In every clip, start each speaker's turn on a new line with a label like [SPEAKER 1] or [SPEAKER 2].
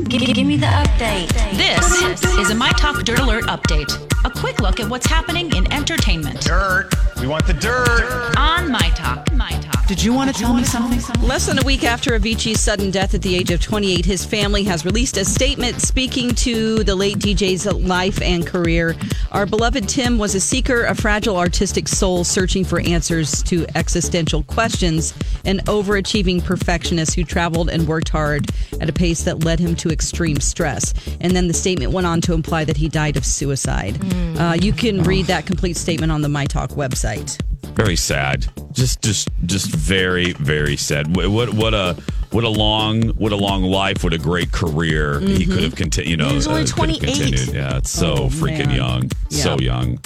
[SPEAKER 1] Give, give me the update.
[SPEAKER 2] This is a My Talk Dirt Alert update. A quick look at what's happening in entertainment
[SPEAKER 3] Dirt. We want the dirt.
[SPEAKER 2] on My Talk. My Talk.
[SPEAKER 4] Did you want to tell me something?
[SPEAKER 5] Less than a week after Avicii's sudden death at the age of 28, his family has released a statement speaking to the late DJ's life and career. Our beloved Tim was a seeker, a fragile artistic soul searching for answers to existential questions, an overachieving perfectionist who traveled and worked hard at a pace that led him to extreme stress. And then the statement went on to imply that he died of suicide. Mm. Uh, you can read that complete statement on the My Talk website.
[SPEAKER 6] Very sad. Just, just, just very, very sad. What, what, what a, what a long, what a long life. What a great career he could have continued. You know,
[SPEAKER 1] He was only
[SPEAKER 6] uh,
[SPEAKER 1] 28.
[SPEAKER 6] continued. Yeah, it's so
[SPEAKER 5] Oh,
[SPEAKER 6] freaking
[SPEAKER 5] man.
[SPEAKER 6] young. So young.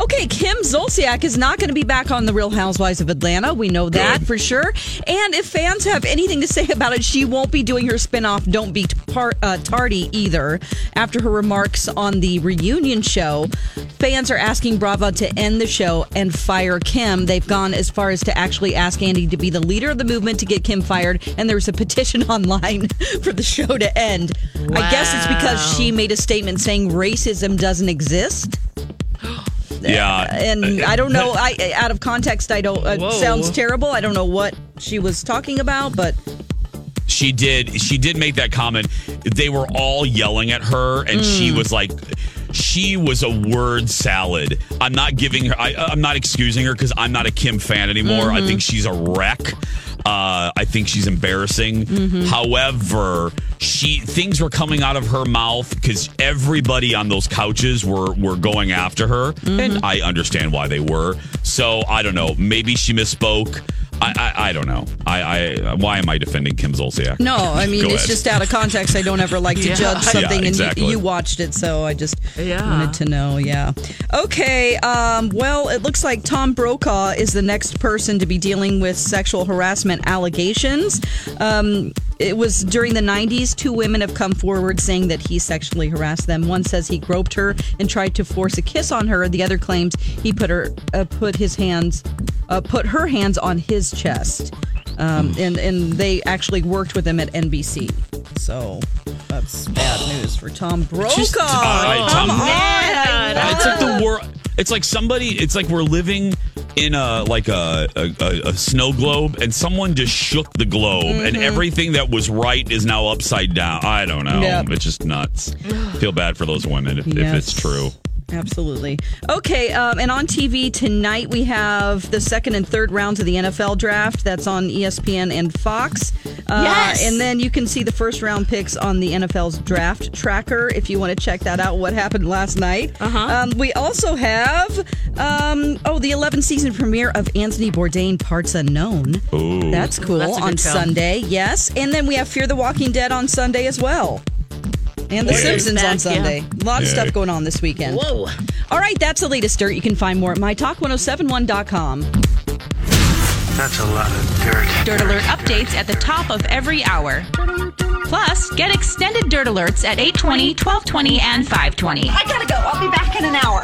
[SPEAKER 5] Okay, Kim Zolciak is not going to be back on The Real Housewives of Atlanta. We know that
[SPEAKER 6] Good.
[SPEAKER 5] for sure. And if fans have anything to say about it, she won't be doing her spinoff, Don't Be uh, Tardy, either. After her remarks on the reunion show, fans are asking Bravo to end the show and fire Kim. They've gone as far as to actually ask Andy to be the leader of the movement to get Kim fired. And there's a petition online for the show to end. I guess it's because she made a statement saying racism doesn't exist
[SPEAKER 6] Yeah.
[SPEAKER 5] and I don't know. I out of context, I don't. Uh, sounds terrible. I don't know what she was talking about, but
[SPEAKER 6] she did she did make that comment they were all yelling at her and she
[SPEAKER 5] Mm.
[SPEAKER 6] was like she was a word salad i'm not giving her I, i'm not excusing her because i'm not a kim fan anymore i
[SPEAKER 5] Mm-hmm.
[SPEAKER 6] think she's a wreck uh, I think she's embarrassing.
[SPEAKER 5] Mm-hmm.
[SPEAKER 6] However, she things were coming out of her mouth because everybody on those couches were were going after her,
[SPEAKER 5] Mm-hmm.
[SPEAKER 6] and I understand why they were. So I don't know. Maybe she misspoke. I I, I don't know. I, I why am I defending Kim Zolciak?
[SPEAKER 5] no. I mean, it's
[SPEAKER 6] ahead.
[SPEAKER 5] just out of context. I don't ever like to
[SPEAKER 4] Yeah.
[SPEAKER 5] judge
[SPEAKER 4] Yeah,
[SPEAKER 5] something,
[SPEAKER 6] exactly.
[SPEAKER 5] and you, you watched it, so I just
[SPEAKER 4] Yeah.
[SPEAKER 5] wanted to know. Yeah. Okay. Um, well, it looks like Tom Brokaw is the next person to be dealing with sexual harassment allegations. Um, it was during the 90s. Two women have come forward saying that he sexually harassed them. One says he groped her and tried to force a kiss on her. The other claims he put her uh, put his hands uh, put her hands on his chest. Um, and and they actually worked with him at NBC. So that's bad news for Tom Brokaw.
[SPEAKER 6] Just- I- Tom-
[SPEAKER 5] Come on, I
[SPEAKER 6] it's like the world. It's like somebody. It's like we're living in a like a a, a, snow globe, and someone just shook the globe, and mm-hmm. everything that was right is now upside down. I don't know.
[SPEAKER 5] Yep.
[SPEAKER 6] It's just nuts. Feel bad for those women if, if it's true.
[SPEAKER 5] Absolutely. Okay, um, and on TV tonight we have the second and third rounds of the NFL draft. That's on ESPN and Fox. Uh,
[SPEAKER 1] Yes!
[SPEAKER 5] And then you can see the first round picks on the NFL's draft tracker if you want to check that out. What happened last night? Uh-huh. Um, we also have um, oh the 11th season premiere of Anthony Bourdain Parts Unknown.
[SPEAKER 6] Ooh.
[SPEAKER 5] That's cool
[SPEAKER 4] That's a good
[SPEAKER 5] on
[SPEAKER 4] film.
[SPEAKER 5] Sunday. Yes, and then we have Fear the Walking Dead on Sunday as well. And The
[SPEAKER 6] Yay.
[SPEAKER 5] Simpsons on
[SPEAKER 4] Back, yeah.
[SPEAKER 5] Sunday. A lot of
[SPEAKER 6] Yay.
[SPEAKER 5] stuff going on this weekend.
[SPEAKER 4] Whoa.
[SPEAKER 5] All right, that's the latest dirt. You can find more at mytalk1071.com.
[SPEAKER 7] That's a lot of dirt.
[SPEAKER 2] Dirt Alert updates at the top of every hour. Plus, get extended Dirt Alerts at 820, 1220, and 520.
[SPEAKER 1] I gotta go. I'll be back in an hour.